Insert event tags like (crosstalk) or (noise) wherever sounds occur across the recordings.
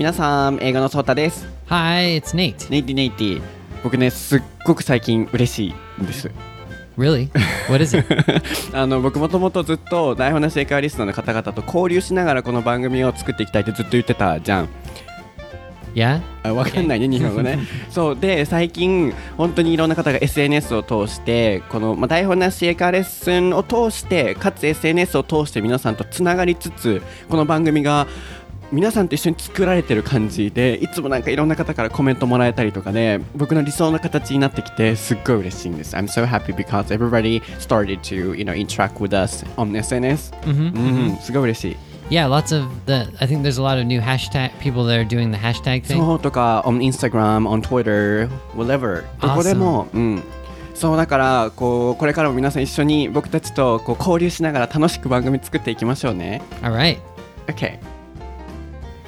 皆さん、英語のソータです。Hi, it's Nate. ネイティネイティ。僕ね、すっごく最近嬉しいんです。Really? What is it? (laughs) あの僕もともとずっと台本なし英会話リスナーの方々と交流しながらこの番組を作っていきたいってずっと言ってたじゃん。yeah? あわかんないね、日本語ね。(laughs) そうで、最近、本当にいろんな方が SNS を通して、この、まあ、台本なし英会話レッスンを通して、かつ SNS を通して皆さんとつながりつつ、この番組が皆さんと一緒に作られてる感じで、いつもなんかいろんな方からコメントもらえたりとかで、僕の理想の形になってきて、すっごい嬉しいんです。I'm so happy because everybody started to, you know, interact with us on SNS。うん、すごい嬉しい。Yeah, lots of the. I think there's a lot of new hashtag people that are doing the hashtag thing. そうとか on Instagram, on Twitter, whatever どこでも、うん、そうだからこうこれからも皆さん一緒に僕たちとこう交流しながら楽しく番組作っていきましょうね All right. OK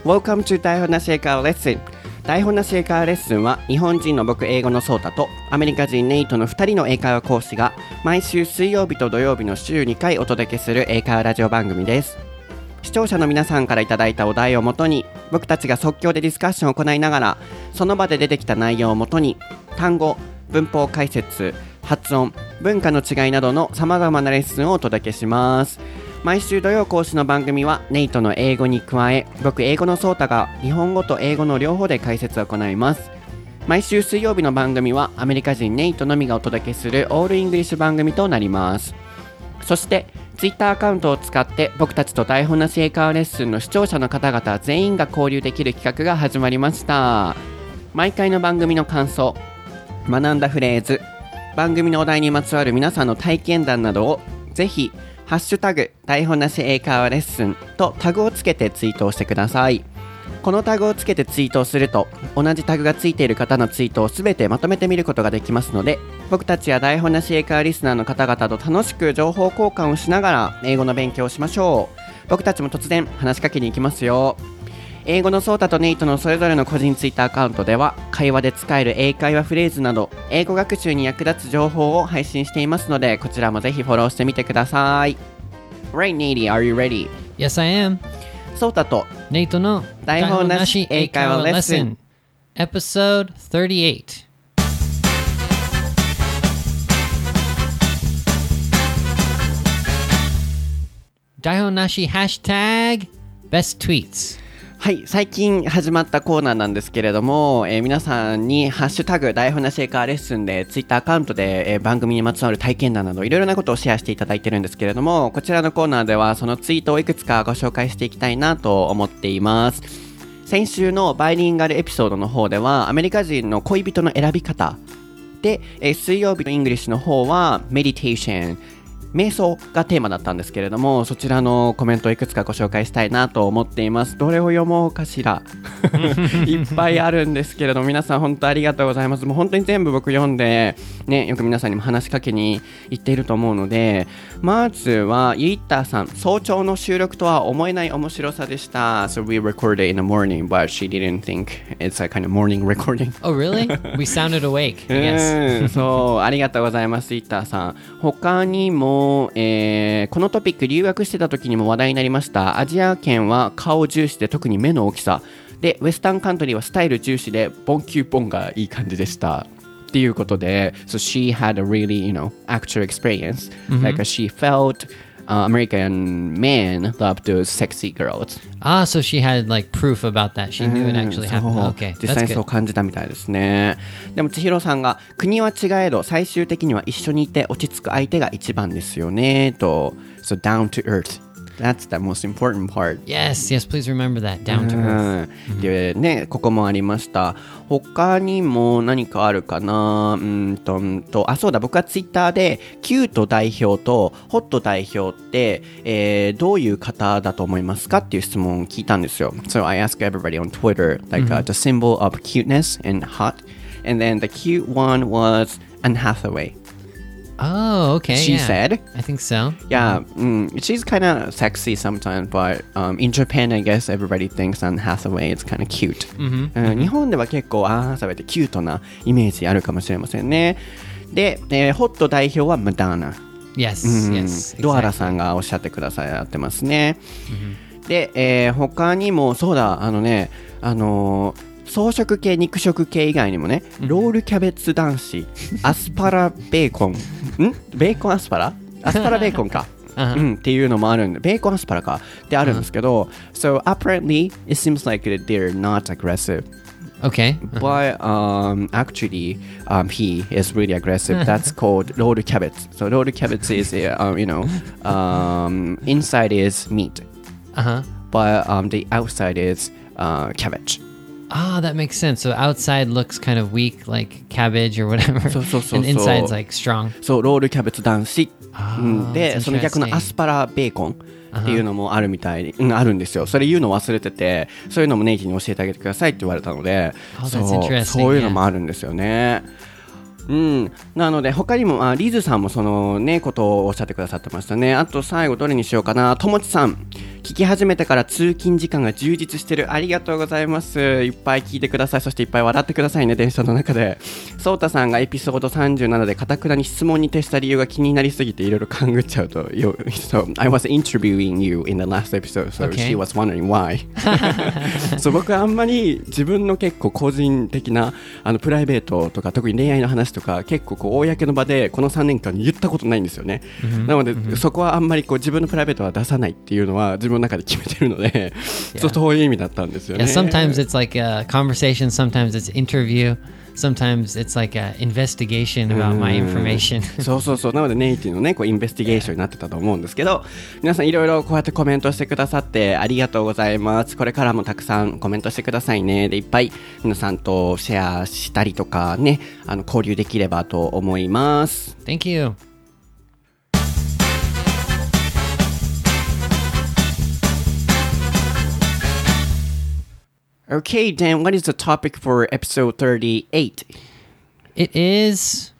Welcome to 台本なし英会話レッスン台本なし英会話レッスンは日本人の僕英語のソータとアメリカ人ネイトの2人の英会話講師が毎週水曜日と土曜日の週2回お届けする英会話ラジオ番組です。視聴者の皆さんからいただいたお題をもとに僕たちが即興でディスカッションを行いながらその場で出てきた内容をもとに単語文法解説発音文化の違いなどのさまざまなレッスンをお届けします。毎週土曜更新の番組はネイトの英語に加え僕英語のソータが日本語と英語の両方で解説を行います。毎週水曜日の番組はアメリカ人ネイトのみがお届けする all English 番組となります。そしてツイッターアカウントを使って僕たちと台本なし英会話レッスンの視聴者の方々全員が交流できる企画が始まりました。毎回の番組の感想学んだフレーズ番組のお題にまつわる皆さんの体験談などをぜひハッシュタグ台本なし英会話レッスンとタグをつけてツイートをしてください。このタグをつけてツイートをすると同じタグがついている方のツイートをすべてまとめて見ることができますので僕たちや台本なし英会話リスナーの方々と楽しく情報交換をしながら英語の勉強をしましょう。僕たちも突然話しかけに行きますよ。英語のソータとネイトのそれぞれの個人ツイッターアカウントでは会話で使える英会話フレーズなど英語学習に役立つ情報を配信していますのでこちらもぜひフォローしてみてください Right, Nady, are you ready? Yes, I am. ソータと Nate no. 台本なし英会話レッスン Episode 38. 台本なし hashtag best tweets. はい、最近始まったコーナーなんですけれども、えー皆さんにハッシュタグ台本なし英会話レッスンでツイッターアカウントで、えー番組にまつわる体験談などいろいろなことをシェアしていただいてるんですけれども、こちらのコーナーではそのツイートをいくつかご紹介していきたいなと思っています。先週のバイリンガルエピソードの方ではアメリカ人の恋人の選び方で、えー水曜日の English の方は meditation瞑想がテーマだったんですけれどもそちらのコメントをいくつかご紹介したいなと思っています。どれを読もうかしら？(laughs) いっぱいあるんですけれども皆さん本当ありがとうございます。もう本当に全部僕読んでねよく皆さんにも話しかけに行っていると思うのでまずはユイッターさん早朝の収録とは思えない面白さでした。So we recorded in the morning but she didn't think it's a kind of morning recording. Oh, really? we sounded awake, (laughs) ん、そう、ありがとうございます、イッターさん。他にも、えーこのトピック、留学してた時にも話題になりました。アジア圏は顔重視で、特に目の大きさ。で、ウェスタンカントリーはスタイル重視で、ボンキューボンがいい感じでした。っていうことで、so she had a really, you know, actual experience. Like she felt uh, American men love those sexy girls. Ah, so she had like proof about that. She knew it うん actually そう happened. Okay, 実際にそう.感じたみたいですねでも千尋さんが国は違えど最終的には一緒にいて落ち着く相手が一番ですよねと So down to earth That's the most important part Yes, yes, please remember that. Down to earth. うんでねここもありました他にも何かあるかなうんとんとあそうだ僕はツイッターでキュート代表とホット代表って、えーどういう方だと思いますかっていう質問を聞いたんですよ So I asked everybody on Twitter like、uh, the symbol of cuteness and hot and then the cute one was Anne Hathaway Oh, okay. She yeah. said I think so. Yeah, mm, she's kind of sexy sometimes, but um, in Japan, I guess everybody thinks Anne Hathaway is kind of cute. うん日本では結構アン・ハサウェイってキュートなイメージあるかもしれませんね。で、えーホット代表はマダーナ。Yes, うん yes. ドアラ.さんがおっしゃってくださってますね。で、えー他にもそうだあのねあのー草食系肉食系以外にもねロールキャベツ男子アスパラベーコンんベーコンアスパラアスパラベーコンか Uh-huh. うん、っていうのもあるんで、ベーコンアスパラかってあるんですけど、So apparently it seems like they're not aggressive. Okay. But um, actually, um, he is really aggressive. That's called rolled cabbage. So rolled cabbage is, uh, um, you know, um, inside is meat, Uh huh. but um, the outside is uh, cabbage. Ah, that makes sense. So outside looks kind of weak, like cabbage or whatever, (laughs) and inside's like strong. そう、ロールキャベツ男子。うん、で、その逆の.アスパラベーコンっていうのもあるみたいに、うん、あるんですよ。それ言うの忘れてて、そういうのもネイティに教えてあげてくださいって言われたので、Oh. そういうのもあるんですよね。うん、なので他にもあリズさんもそのねことをおっしゃってくださってましたねあと最後どれにしようかなともちさん聞き始めてから通勤時間が充実してる。ありがとうございます。いっぱい聞いてください。そしていっぱい笑ってくださいね電車の中で。そうたさんがエピソード37でかたくなに質問に徹した理由が気になりすぎていろいろ勘ぐっちゃうと So I was interviewing you in the last episode so Okay. she was wondering why. (laughs) (laughs) そう僕はあんまり自分の結構個人的なあのプライベートとか特に恋愛の話とか結構こう公の場でこの3年間に言ったことないんですよね、なので、そこはあんまりこう自分のプライベートは出さないっていうのは自分の中で決めてるので、(laughs) そうそういう意味だったんですよね。Yeah, sometimes it's like a conversation, sometimes it's interview, sometimes it's like a investigation about my information. (laughs) そうそうそう。なのでネイティのねこうインベスティゲーションになってたと思うんですけど皆さんいろいろこうやってコメントしてくださってありがとうございます。これからもたくさんコメントしてくださいね。でいっぱい皆さんとシェアしたりとかねあの交流できればと思います。Thank you. Okay Dan, what is the topic for episode 38? It is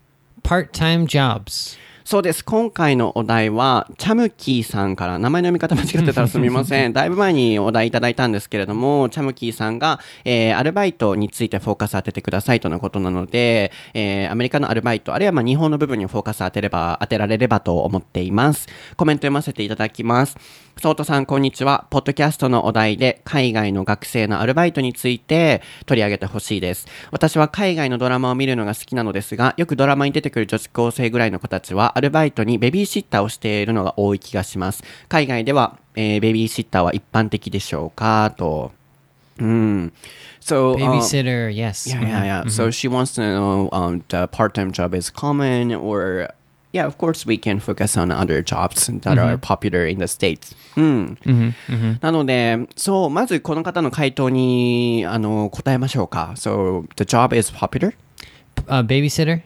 part time jobs. そうです。今回のお題は、チャムキーさんから、名前の読み方間違ってたらすみません。(laughs) だいぶ前にお題いただいたんですけれども、チャムキーさんが、えー、アルバイトについてフォーカス当ててくださいとのことなので、えー、アメリカのアルバイト、あるいはまあ日本の部分にフォーカス当てれば、当てられればと思っています。コメント読ませていただきます。ソートさん、こんにちは。ポッドキャストのお題で、海外の学生のアルバイトについて取り上げてほしいです。私は海外のドラマを見るのが好きなのですが、よくドラマに出てくる女子高生ぐらいの子たちは、アルバイトにベビーシッターをしているのが多い気がします。海外では、えーベビーシッターは一般的でしょうかと。うん。So, um, Babysitter, yes. Yeah, yeah, yeah. So she wants to know um, the part-time job is common, or yeah, of course we can focus on other jobs that are popular in the states. うん。なので、そう、まずこの方の回答にあの答えましょうか。So the job is popular. uh, babysitter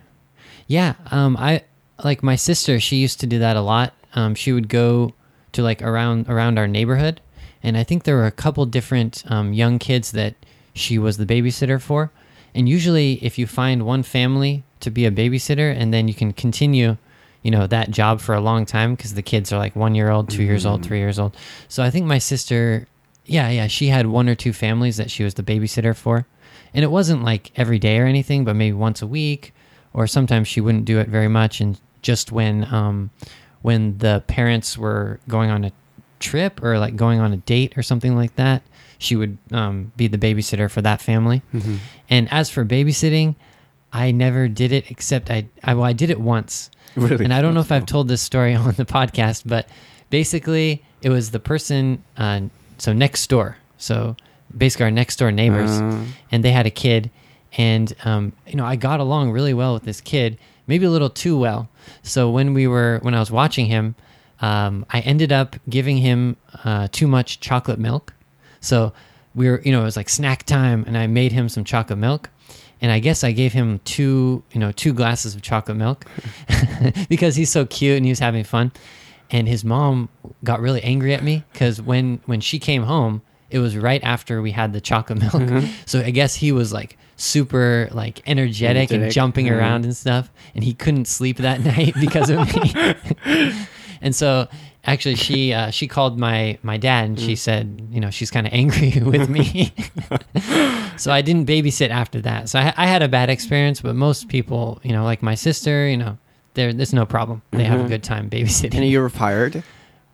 yeah um i like my sister she used to do that a lot. Um she would go to like around around our neighborhood and i think there were a couple different um, young kids that she was the babysitter for. And usually if you find one family to be a babysitter and then you can continue you know that job for a long time because the kids are like one year old two years old three years old. So i think my sister yeah yeah she had one or two families that she was the babysitter for. And it wasn't like every day or anything but maybe once a week or sometimes she wouldn't do it very much and just when um when the parents were going on a trip or like going on a date or something like that she would um, be the babysitter for that family. And as for babysitting i never did it except i i, well, I did it once. Really? and i don't know if i've told this story (laughs) on the podcast but basically it was the person uh, so next door so basically our next door neighbors. And they had a kid and um, you know i got along really well with this kid maybe a little too well. So when we were when i was watching him um, i ended up giving him uh, too much chocolate milk. So we were you know it was like snack time and i made him some chocolate milk. And i guess i gave him two you know two glasses of chocolate milk (laughs) because he's so cute and he was having fun. And his mom got really angry at me because when when she came home it was right after we had the chocolate milk. (laughs) So i guess he was like super like energetic and jumping yeah. around and stuff and he couldn't sleep that (laughs) night because of me. (laughs) And so actually she uh, she called my my dad and she said you know she's kind of angry (laughs) with me. So i didn't babysit after that. So I, I had a bad experience but most people you know like my sister you know there there's no problem. They have a good time babysitting. And you were fired.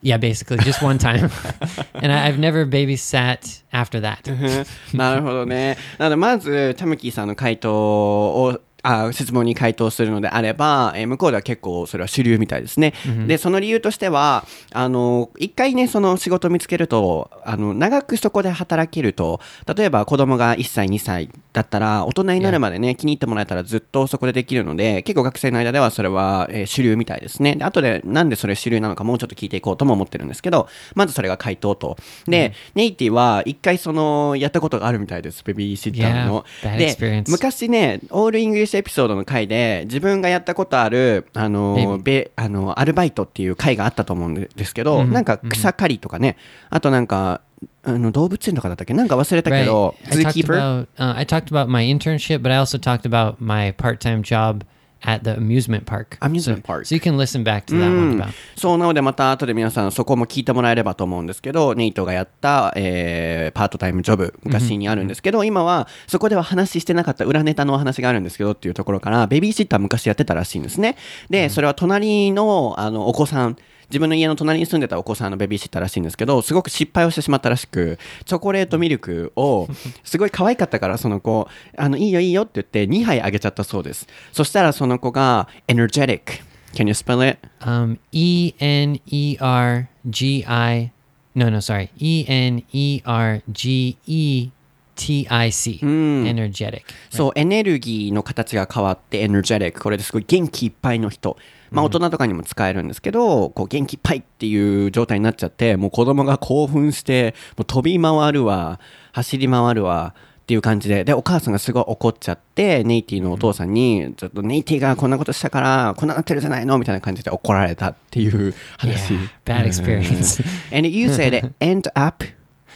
Yeah, basically just one time, (laughs) and I, I've never babysat after that. (laughs) なるほどね。なので、まず、タムキーさんの回答を、 あ質問に回答するのであれば、えー向こうでは結構それは主流みたいですね。で、その理由としては、あの、一回ね、その仕事を見つけると、あの、長くそこで働けると、例えば子供が1歳、2歳だったら、大人になるまでね、気に入ってもらえたらずっとそこでできるので、結構学生の間ではそれは、えー主流みたいですね。で、後でなんでそれ主流なのかもうちょっと聞いていこうとも思ってるんですけど、まずそれが回答と。で、ネイティは一回その、やったことがあるみたいです、ベビーシッターの。Yeah, で昔ね、オールイングリッシュエピソードの回で自分がやったことあるあのベあのアルバイトっていう回があったと思うんですけど、う、なんか草刈りとかね、あとなんかあの動物園とかだったっけ？なんか忘れたけど、right. I, talked about, uh, I talked about my internship but I also talked about my part time job、uh, at the amusement park. Amusement park. So you can listen back to that one about. そうなのでまた後で皆さんそこも聞いてもらえればと思うんですけどネイトがやった、えーパートタイムジョブ昔にあるんですけど、今はそこでは話してなかった裏ネタのお話があるんですけどっていうところからベビーシッター昔やってたらしいんですねでそれは隣のあのお子さん自分の家の隣に住んでたお子さんのベビーシッターらしいんですけどすごく失敗をしてしまったらしくチョコレートミルクをすごい可愛かったからその子あのいいよいいよって言って2杯あげちゃったそうですそしたらその子が energetic Can you spell it? Um, E N E R G I. No, no, sorry. E N E R G E T I C. Energetic. そう、エネルギーの形が変わって、energetic。これですごい元気いっぱいの人。まあ、大人とかにも使えるんですけど、こう、元気いっぱいっていう状態になっちゃって、もう子供が興奮して、もう飛び回るわ、走り回るわ、っていう感じで、で、お母さんがすごい怒っちゃって、ネイティのお父さんに、ちょっとネイティがこんなことしたから、こんななってるじゃないのみたいな感じで怒られたっていう話。Yeah, bad experience. (laughs) And you said end up?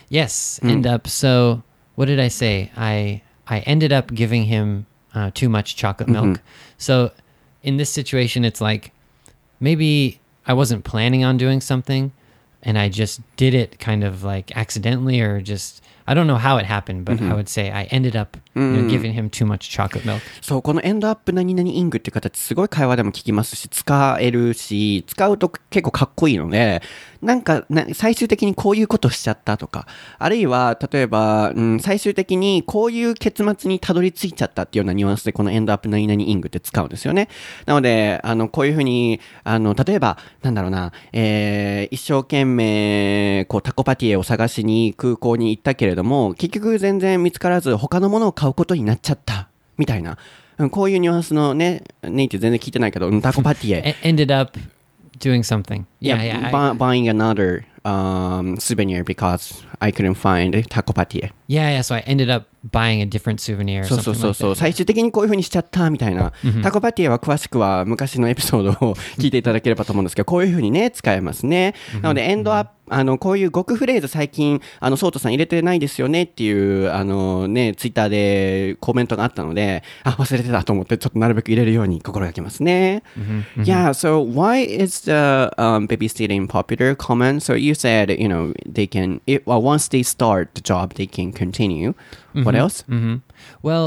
Yes, end up. So what did I say? I I ended up giving him uh, too much chocolate milk. So in this situation, it's like maybe I wasn't planning on doing something, and I just did it kind of like accidentally or just. I don't know how it happened, but I would say I ended up you know, giving him too much chocolate milk. そう、このエンドアップ何々イングっていう形すごい会話でも聞きますし、使えるし、使うと結構かっこいいので、なんかな最終的にこういうことしちゃったとか、あるいは例えば、うん、最終的にこういう結末にたどり着いちゃったっていうようなニュアンスでこのエンドアップ何々イングって使うんですよね。なので、あの、こういうふうに、あの、例えば、なんだろうな、えー一生懸命、こう、タコパティエを探しに空港に行ったけれども、結局全然見つからず、他のものを買うことになっちゃった、みたいな。うんこういうニュアンスのね、ネイティ全然聞いてないけど、うんタコパティエ。E- ended up doing something. Yeah, yeah. Bu- buying another um, souvenir because I couldn't find taco patie. yeah, yeah. So I ended up buying a different souvenir そうそうそうそう.最終的にこういう風にしちゃったみたいな、タコパティエは詳しくは昔のエピソードを聞いていただければと思うんですけどこういう風にね使えますね、なのでエンドアップあのこういう語句フレーズ最近あのソートさん入れてないですよねっていうあのねツイッターでコメントがあったのであ忘れてたと思ってちょっとなるべく入れるように心がけますね、Yeah so why is the um, babysitting popular common so you said you know they can it, well once they start the job they can continue what else hmm Well,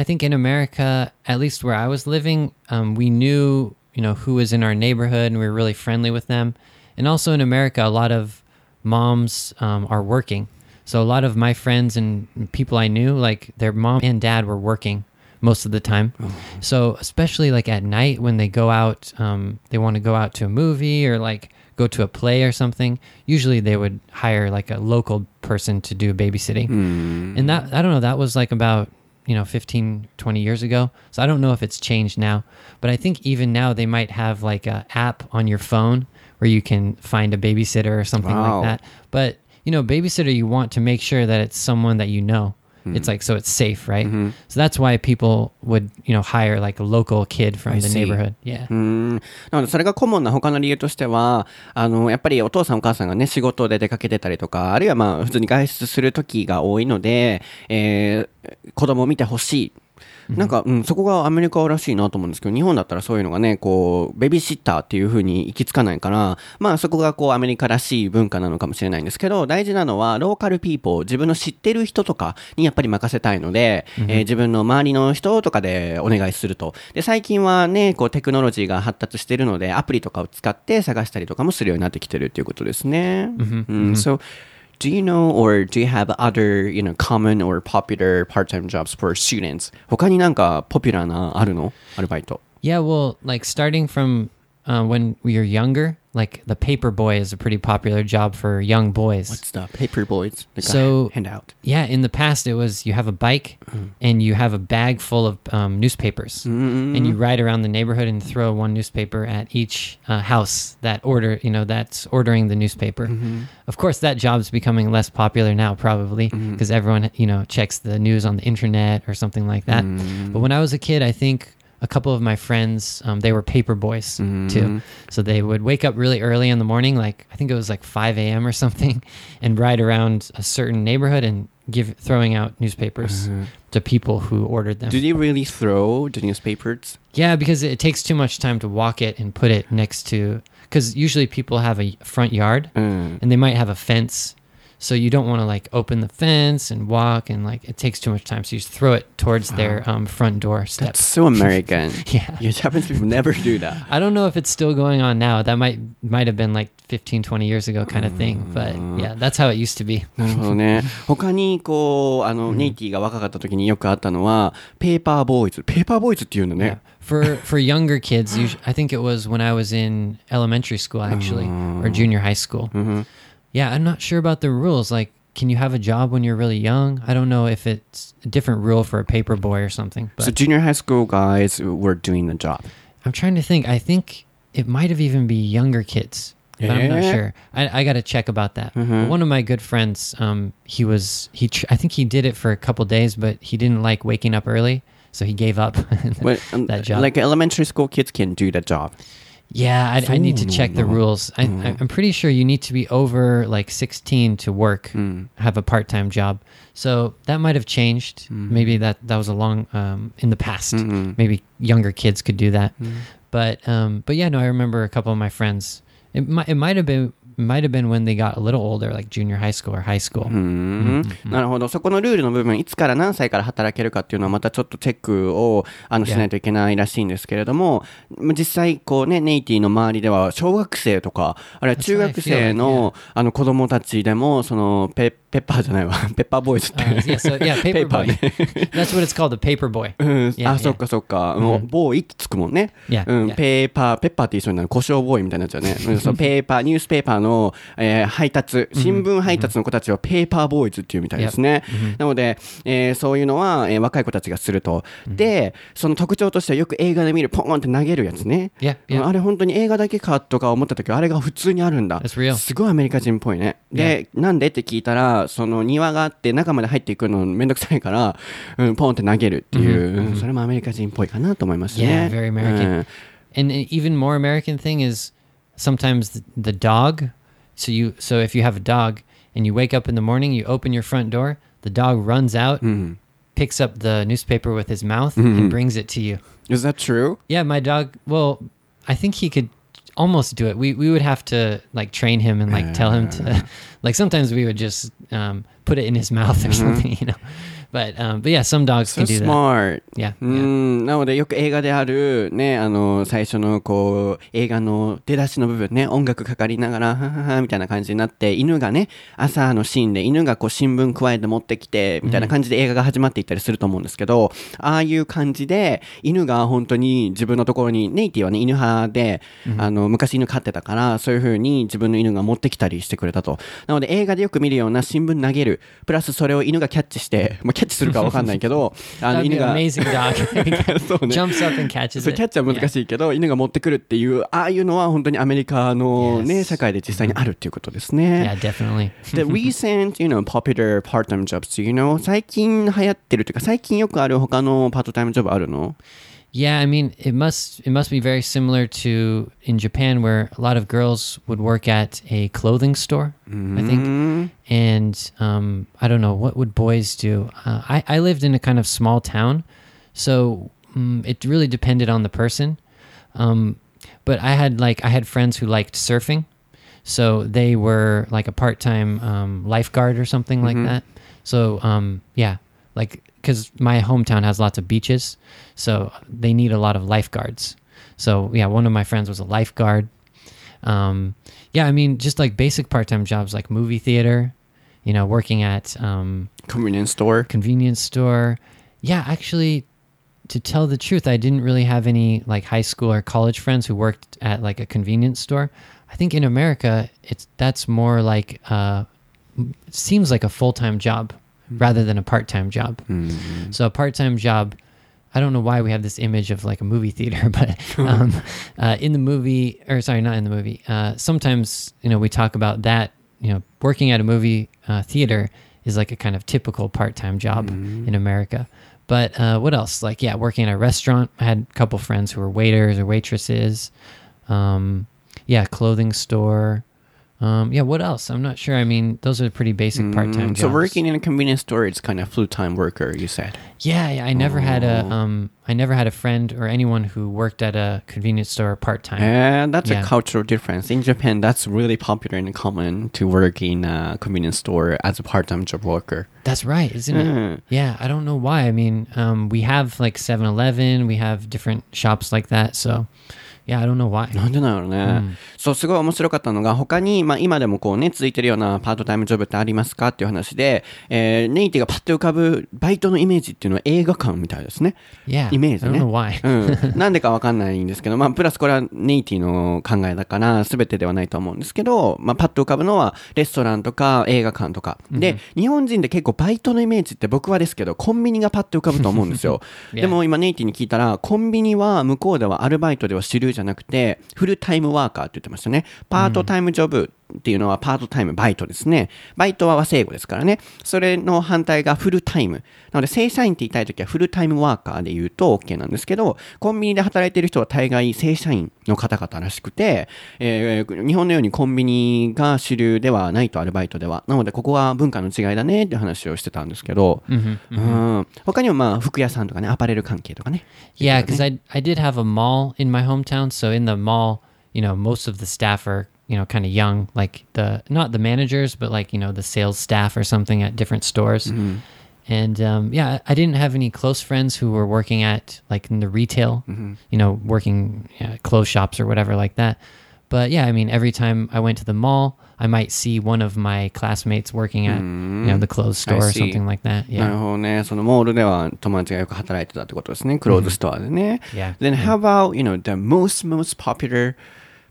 I think in America, at least where I was living, um, we knew you know who was in our neighborhood, and we were really friendly with them. And also in America, a lot of moms um, are working. So a lot of my friends and people I knew, like their mom and dad, were working most of the time. So especially like at night when they go out, um, they want to go out to a movie or like go to a play or something. Usually they would hire like a local person to do babysitting. Hmm. And that i don't know that was like about you know 15 20 years ago. So i don't know if it's changed now. But i think even now they might have like a app on your phone where you can find a babysitter or something Wow. like that. But you know babysitter you want to make sure that it's someone that you know it's like so it's safe right so that's why people would you know hire like a local kid from the neighborhood yeah うーんなのでそれがコモンな他の理由としてはあのやっぱりお父さんお母さんがね仕事で出かけてたりとかあるいはまあ普通に外出する時が多いので、えー子供を見てほしいなんか、うん、そこがアメリカらしいなと思うんですけど、日本だったらそういうのがね、こう、ベビーシッターっていう風に行き着かないから、まあそこがこうアメリカらしい文化なのかもしれないんですけど、大事なのはローカルピーポー、自分の知ってる人とかにやっぱり任せたいので、えー自分の周りの人とかでお願いすると。で、最近はね、こうテクノロジーが発達してるので、アプリとかを使って探したりとかもするようになってきてるっていうことですね。うん、so, Do you know or do you have other, you know, common or popular part-time jobs for students? 他になんかポピュラーなあるのアルバイト。 Yeah, well, like starting from uh, when we were younger, like the paper boy is a pretty popular job for young boys. What's the paper boys? Like So- handout. Yeah, in the past it was you have a bike mm-hmm. and you have a bag full of um, newspapers, mm-hmm. and you ride around the neighborhood and throw one newspaper at each uh, house that order, you know, that's ordering the newspaper. Mm-hmm. Of course, that job's becoming less popular now, probably because everyone, you know, checks the news on the internet or something like that. But when I was a kid, I think a couple of my friends um, they were paper boys too mm-hmm. so they would wake up really early in the morning like i think it was like 5 a.m or something (laughs) and ride around a certain neighborhood and give throwing out newspapers uh-huh. to people who ordered them Do they really throw the newspapers? yeah because it takes too much time to walk it and put it next to because usually people have a front yard mm. うん。and they might have a fence so you don't want to like open the fence and walk and like it takes too much time so you just throw it towards their um, front door step That's so American. (laughs) yeah yeah, Japanese people never do that. I don't know if it's still going on now. That might might have been like 15, 20 years ago kind of thing. But yeah, that's how it used to be. (laughs) なるほどね。他に、こう、あの、ネイティが若かった時によくあったのは、ペーパーボーイズ。ペーパーボーイズっていうの Yeah. ね。 For for younger kids, usu- I think it was when I was in elementary school actually or junior high school. Yeah, I'm not sure about the rules. Like, can you have a job when you're really young? I don't know if it's a different rule for a paper boy or something. But So junior high school guys were doing the job. I'm trying to think. I think it might have even be younger kids, but I'm not sure. I, I got to check about that. But one of my good friends, um, he was he. Tr- I think he did it for a couple days, but he didn't like waking up early, so he gave up. (laughs) But, um, that job. Like elementary school kids can do the job. Yeah, I, I need to check the rules. I, I, I'm pretty sure you need to be over like 16 to work, have a part-time job. So that might have changed. Maybe that that was a long um, in the past. Maybe younger kids could do that. But um, but yeah, no, I remember a couple of my friends. It might it might have been might have been when they got a little older, like junior high school or high school. うんなるほど。そこのルールの部分、いつから何歳から働けるかっていうのはまたちょっとチェックをあの.しないといけないらしいんですけれども、まあ実際こうね、ネイティの周りでは小学生とか、あるいは中学生のあの子供たちでも、そのペペッパーじゃないわ、(laughs) ペッパーボーイズって。Uh, yeah, so yeah, paper ペーパー。That's what it's called, the paper boy. (laughs) うん、Yeah, あ、yeah. そっかそっか。もうボーイってつくもんね。Yeah, うん、yeah. ペーパー、ペッパーって言いそうになる。胡椒ボーイみたいになっちゃうね。(laughs) ペーパー、ニュースペーパーの、えー配達、新聞配達の子たちはペーパーボーイズっていうみたいですね。なので、えーそういうのは、えー若い子たちがすると。で、その特徴としてはよく映画で見るポーンって投げるやつね。あれ本当に映画だけかとか思った時はあれが普通にあるんだ。すごいアメリカ人っぽいね。で、なんでって聞いたら、その庭があって中まで入っていくのめんどくさいから、うん、ポンって投げるっていう、うん(laughs) それもアメリカ人っぽいかなと思いますね。 Yeah, very American. うん And an even more American thing is sometimes the, the dog. So you so if you have a dog and you wake up in the morning, you open your front door, the dog runs out, picks up the newspaper with his mouth and brings it to you. Is that true? Yeah, my dog. Well, I think he could almost do it. We we would have to like train him and like tell him to. (laughs) Like sometimes we would just um, put it in his mouth or something, you know. But um, but yeah, some dogs can do that. smart. Yeah, う.ん、なのでよく映画であるね、あの、最初のこう、映画の出だしの部分ね、音楽かかりながら、はははみたいな感じになって、犬がね、朝のシーンで犬がこう新聞加えて持ってきて、みたいな感じで映画が始まっていったりすると思うんですけど、ああいう感じで、犬が本当に自分のところに、ネイティはね、犬派で、あの、昔犬飼ってたから、そういう風に自分の犬が持ってきたりしてくれたと。なので映画でよく見るような新聞投げる、プラスそれを犬がキャッチして、まあ、キャッチするかわかんないけど、(laughs) あの犬が、amazing dog. (laughs) そうね Jumps up and catches そう it. キャッチは難しいけど、犬が持ってくるっていう、ああいうのは本当にアメリカのね、Yes. 社会で実際にあるっていうことですね。Yeah, definitely. (laughs) The recent, you know, popular part-time jobs, you know? 最近流行ってるというか、最近よくある他のパートタイムジョブあるの？Yeah, I mean, it must it must be very similar to in Japan where a lot of girls would work at a clothing store, I think. And um, I don't know what would boys do. Uh, I I lived in a kind of small town, So mm, it really depended on the person. Um, but I had like I had friends who liked surfing, so they were like a part-time um, lifeguard or something like that. So um, yeah, like because my hometown has lots of beaches, so they need a lot of lifeguards. So yeah, one of my friends was a lifeguard. Um, yeah, I mean just like basic part-time jobs like movie theater, you know, working at um, Convenience store. convenience store. Yeah, actually, to tell the truth, I didn't really have any like high school or college friends who worked at like a convenience store. I think in America, it's that's more like uh, it seems like a full time job rather than a part time job. So a part time job. I don't know why we have this image of like a movie theater, (laughs) but (laughs) um, uh, in the movie, or sorry, not in the movie. Uh, sometimes you know we talk about that. You know, working at a movie uh, theater is like a kind of typical part time job in America. But uh, what else? Like, yeah, working at a restaurant. I had a couple friends who were waiters or waitresses. Um, yeah, clothing store. Um, yeah, what else? I'm not sure. I mean, those are pretty basic part time Mm, jobs. So working in a convenience store is kind of full-time worker, you said. Yeah, yeah, I never had a Oh. um I never had a friend or anyone who worked at a convenience store part time. And that's Yeah. a cultural difference. In Japan, that's really popular and common to work in a convenience store as a part-time job worker. That's right, isn't it? Mm. Yeah, I don't know why. I mean, um we have like 7-Eleven, we have different shops like that. So, yeah, I don't know why. なんでなのね、そう、すごい面白かったのが、他に、まあ今でもこうね、続いてるようなパートタイムジョブってありますかっていう話で、えーネイティがパッと浮かぶバイトのイメージっていうのは映画館みたいですね。Yeah. イメージ I ね。don't know why. うん。なんでかわかんないんですけど、まあ、プラスこれはネイティの考えだから、すべてではないと思うんですけど、まあ、パッと浮かぶのは、レストランとか映画館とか。で、日本人で結構バイトのイメージって僕はですけど、コンビニがパッと浮かぶと思うんですよ。(laughs) でも今ネイティに聞いたら、コンビニは向こうではアルバイトでは主流じゃなくて、フルタイムワーカーって言ってましたね。パートタイムジョブっていうのはパートタイムバイトですね。バイトは和製語ですからね。それの反対がフルタイム。なので正社員って言いたいときはフルタイムワーカーで言うと OK なんですけど、コンビニで働いている人は大概正社員の方々らしくて、えー日本のようにコンビニが主流ではないとアルバイトでは。なのでここは文化の違いだねって話をしてたんですけど、うん他にもまあ服屋さんとかね、アパレル関係とかね。Yeah, because I I did have a mall in my hometown. So in the mall, you know, most of the staff are you know kind of young, like the not the managers, but like you know the sales staff or something at different stores. And um, yeah, I didn't have any close friends who were working at like in the retail, you know, working uh, clothes shops or whatever like that. But yeah, I mean, every time I went to the mall, I might see one of my classmates working at you know the clothes store or see. something like that. なる Yeah. ほどね。そのモールでは友達がよく働いてたってことですね。クローズストアでね。 Yeah. Then how about, you know, the most, most popular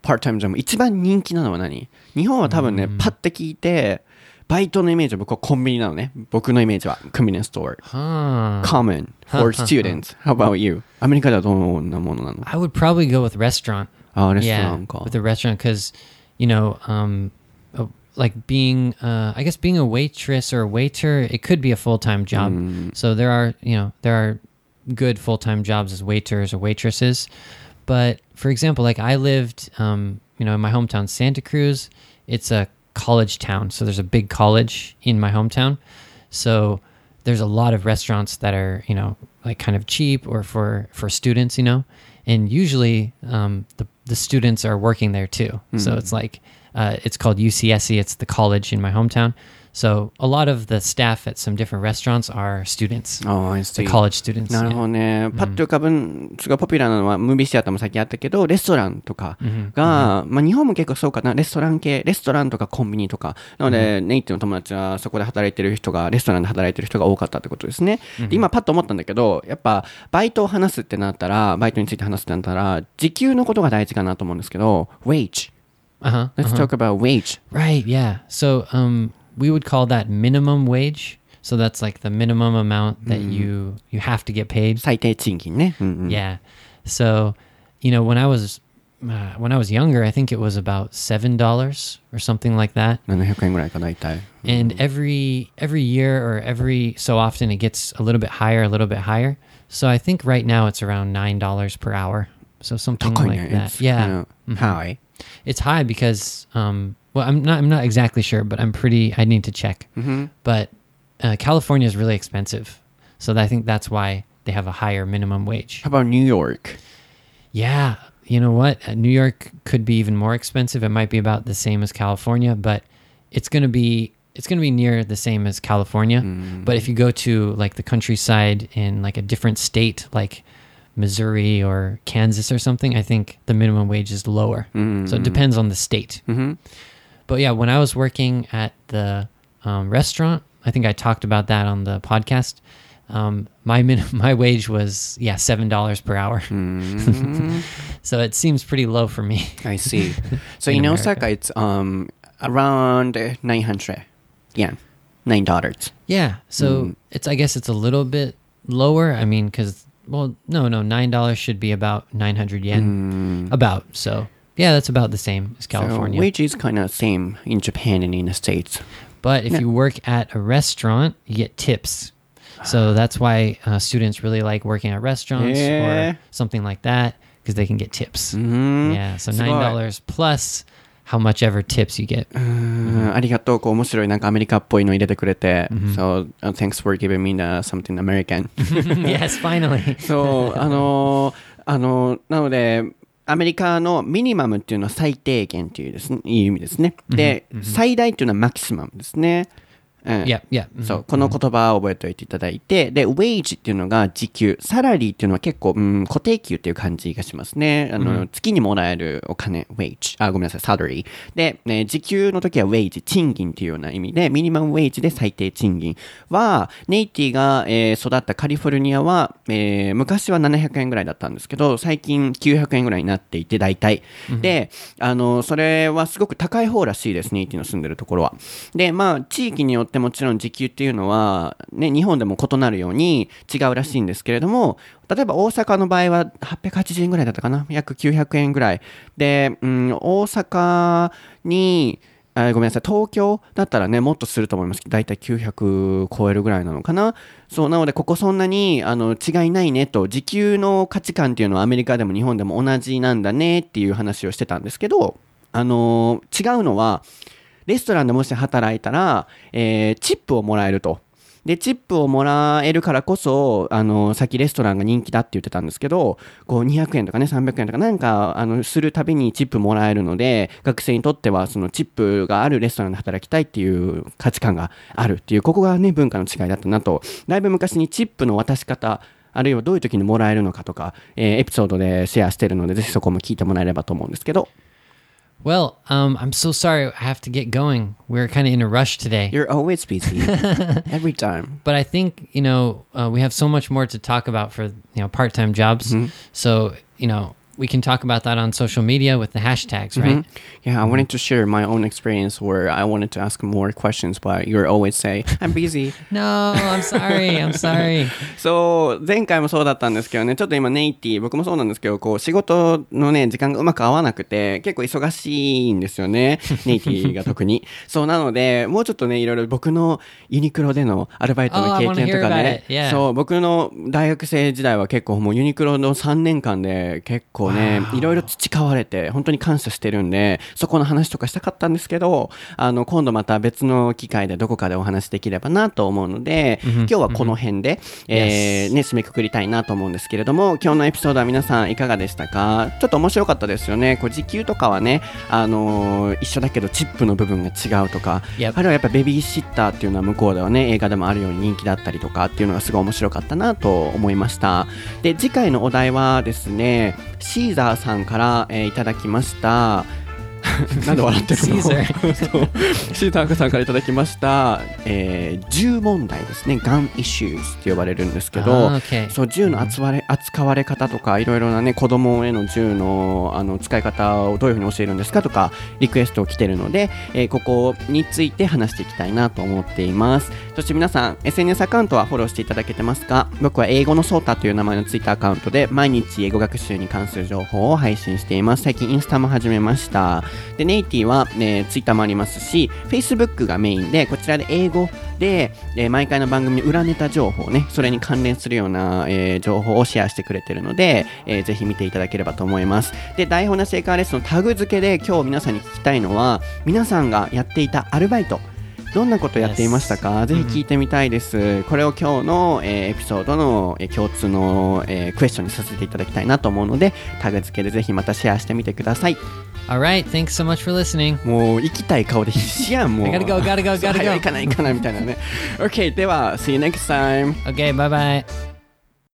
part-time job? 一番人気なのは何日本は多分ね、パッて聞いて、バイトのイメージは僕はコンビニなのね。僕のイメージは。convenience store. Huh. common for students. How about you? アメリカではどんなものなの I would probably go with restaurant. あ、レストラ yeah, ンか。 with a restaurant because you know, um, uh, like being, uh, I guess being a waitress or a waiter, it could be a full time job. So there are, you know, there are good full time jobs as waiters or waitresses. But for example, like I lived, um, you know, in my hometown, Santa Cruz. It's a college town, so there's a big college in my hometown. So there's a lot of restaurants that are, you know, like kind of cheap or for for students, you know. And usually, um, the the students are working there too. So it's like uh, it's called UCSC. It's the college in my hometown. So a lot of the staff at some different restaurants are students, あ、I the see. college students. なる.ほどね。パッと浮かぶ、すごいポピュラーなのは、ムービーシアターもさっきあったけど、レストランとかが、まあ日本も結構そうかな、レストラン系、レストランとかコンビニとか。なので、ネイティの友達はそこで働いてる人が、レストランで働いてる人が多かったってことですね。で今パッと思ったんだけど、やっぱ、バイトを話すってなったら、バイトについて話すってなったら、時給のことが大事かなと思うんですけど、wage。Uh-huh. Let's talk about wage. Right, yeah. So um we would call that minimum wage. So that's like the minimum amount that you you have to get paid. 最低賃金ね。うんうん Yeah. So, you know, when I was uh, when I was younger, I think it was about $7 or something like that. 700円ぐらいか、大体。 And every every year or every so often it gets a little bit higher, a little bit higher. So I think right now it's around $9 per hour. So something 高い like ね。 that. It's Yeah. kind of high. It's high because um well I'm not I'm not exactly sure but I'm pretty I need to check. But uh, California is really expensive. So I think that's why they have a higher minimum wage. How about New York? Yeah, you know what? Uh, New York could be even more expensive. It might be about the same as California, but it's going to be it's going to be near the same as California. But if you go to like the countryside in like a different state like Missouri or Kansas or something, I think the minimum wage is lower. So it depends on the state. But yeah, when I was working at the um, restaurant, I think I talked about that on the podcast. Um, my min- (laughs) my wage was yeah seven dollars per hour, (laughs) so it seems pretty low for me. I see. (laughs) So In in. Osaka, it's um around 900 yen, nine dollars. Yeah, so it's I guess it's a little bit lower. I mean, because well, no, no, nine dollars should be about nine hundred yen, about. So yeah, that's about the same as California. So wage is kind of same in Japan and in the States. But if you work at a restaurant, you get tips. So that's why uh, students really like working at restaurants Yeah. or something like that because they can get tips. Mhm. Yeah, so すごい。 nine dollars plus how much ever tips you get. うんありがとう。こう面白いなんかアメリカっぽいの入れてくれて。So uh, thanks for giving me the something American. (laughs) yes, finally. (laughs) そう、あのーあのーなので、 アメリカのミニマムっていうのは最低限っていうですね、いう意味ですね。で、最大っていうのはマキシマムですね。うん、Yeah, yeah. そう、この言葉を覚えておいていただいて、で、wage っていうのが時給、サラリーっていうのは結構、うん、固定給っていう感じがしますね。あの、月にもらえるお金、wage、あ、ごめんなさい、salary。で、ね、時給の時は wage、賃金っていうような意味で、ミニマム wage で最低賃金は、ネイティが、えー育ったカリフォルニアは、えー昔は700円ぐらいだったんですけど、最近900円ぐらいになっていて、大体。で、あの、それはすごく高い方らしいです、ネイティの住んでるところは。で、まあ、地域によってもちろん時給っていうのは、ね、日本でも異なるように違うらしいんですけれども、例えば大阪の場合は880円ぐらいだったかな約900円ぐらい。で、うん、大阪に、あごめんなさい、東京だったらね、もっとすると思います。大体900超えるぐらいなのかな。そう、なので、ここそんなに、あの、違いないねと、時給の価値観っていうのはアメリカでも日本でも同じなんだねっていう話をしてたんですけど、あの違うのは、レストランでもし働いたら、えーチップをもらえると。で、チップをもらえるからこそ、あの、さっきレストランが人気だって言ってたんですけど、こう200円とかね、300円とかなんか、あの、するたびにチップもらえるので、学生にとっては、そのチップがあるレストランで働きたいっていう価値観があるっていう、ここがね、文化の違いだったなと。だいぶ昔にチップの渡し方、あるいはどういう時にもらえるのかとか、えーエピソードでシェアしてるので、ぜひそこも聞いてもらえればと思うんですけど。Well, um, I'm so sorry. I have to get going. We're kind of in a rush today. You're always busy. (laughs) Every time. but I think you know uh, we have so much more to talk about for you know part-time jobs. So you know we can talk about that on social media with the hashtags, right? Yeah, I wanted to share my own experience where I wanted to ask more questions, but you always say, I'm busy. No, I'm sorry. I'm sorry. そう、前回もそうだったんですけどね、ちょっと今ネイティ、僕もそうなんですけど、こう、仕事のね、時間がうまく合わなくて、結構忙しいんですよね。ネイティが特に。そう、なので、もうちょっとね、いろいろ僕のユニクロでのアルバイト Oh, の経験とかね it. Yeah.、そう、僕の大学生時代は結構もうユニクロの3年間で結構ね、いろいろ培われて、本当に感謝してるんで、そこの話とかしたかったんですけど、あの、今度また別の機会でどこかでお話できればなと思うので、今日はこの辺で、えーね、締めくくりたいなと思うんですけれども、今日のエピソードは皆さんいかがでしたか？ちょっと面白かったですよね。こう時給とかはね、あのー一緒だけどチップの部分が違うとか.あるいはやっぱベビーシッターっていうのは向こうではね、映画でもあるように人気だったりとかっていうのがすごい面白かったなと思いました。で、次回のお題はですね、シーザーさんから、えーいただきました。(laughs) なんで笑ってるの？シーターさんからいただきました、えー銃問題ですね、ガンイシューズって呼ばれるんですけど、Ah, okay. そう銃の扱われ扱われ方とかいろいろなね子供への銃のあの使い方をどういうふうに教えるんですかとかリクエストを来てるので、えーここについて話していきたいなと思っています。そして皆さん SNS アカウントはフォローしていただけてますか？僕は英語のソータという名前のツイッターアカウントで毎日英語学習に関する情報を配信しています。最近インスタも始めましたでネイティは、ね、ツイッターもありますし Facebook がメインでこちらで英語で、えー毎回の番組の裏ネタ情報ね、それに関連するような、えー情報をシェアしてくれてるので、えーぜひ見ていただければと思います。で、台本なシェイカーレッスンのタグ付けで今日皆さんに聞きたいのは、皆さんがやっていたアルバイト、どんなことやっていましたか？ぜひ聞いてみたいです。これを今日の、えーエピソードの、えー共通の、えークエスチョンにさせていただきたいなと思うので、タグ付けでぜひまたシェアしてみてください。All right. Thanks so much for listening. もう行きたい顔で必死やん、もう。 I gotta (laughs) go, gotta go, そう gotta 早 go. (laughs) 行かない行かないみたいなね。OK、では、See you next time! Okay. Bye bye.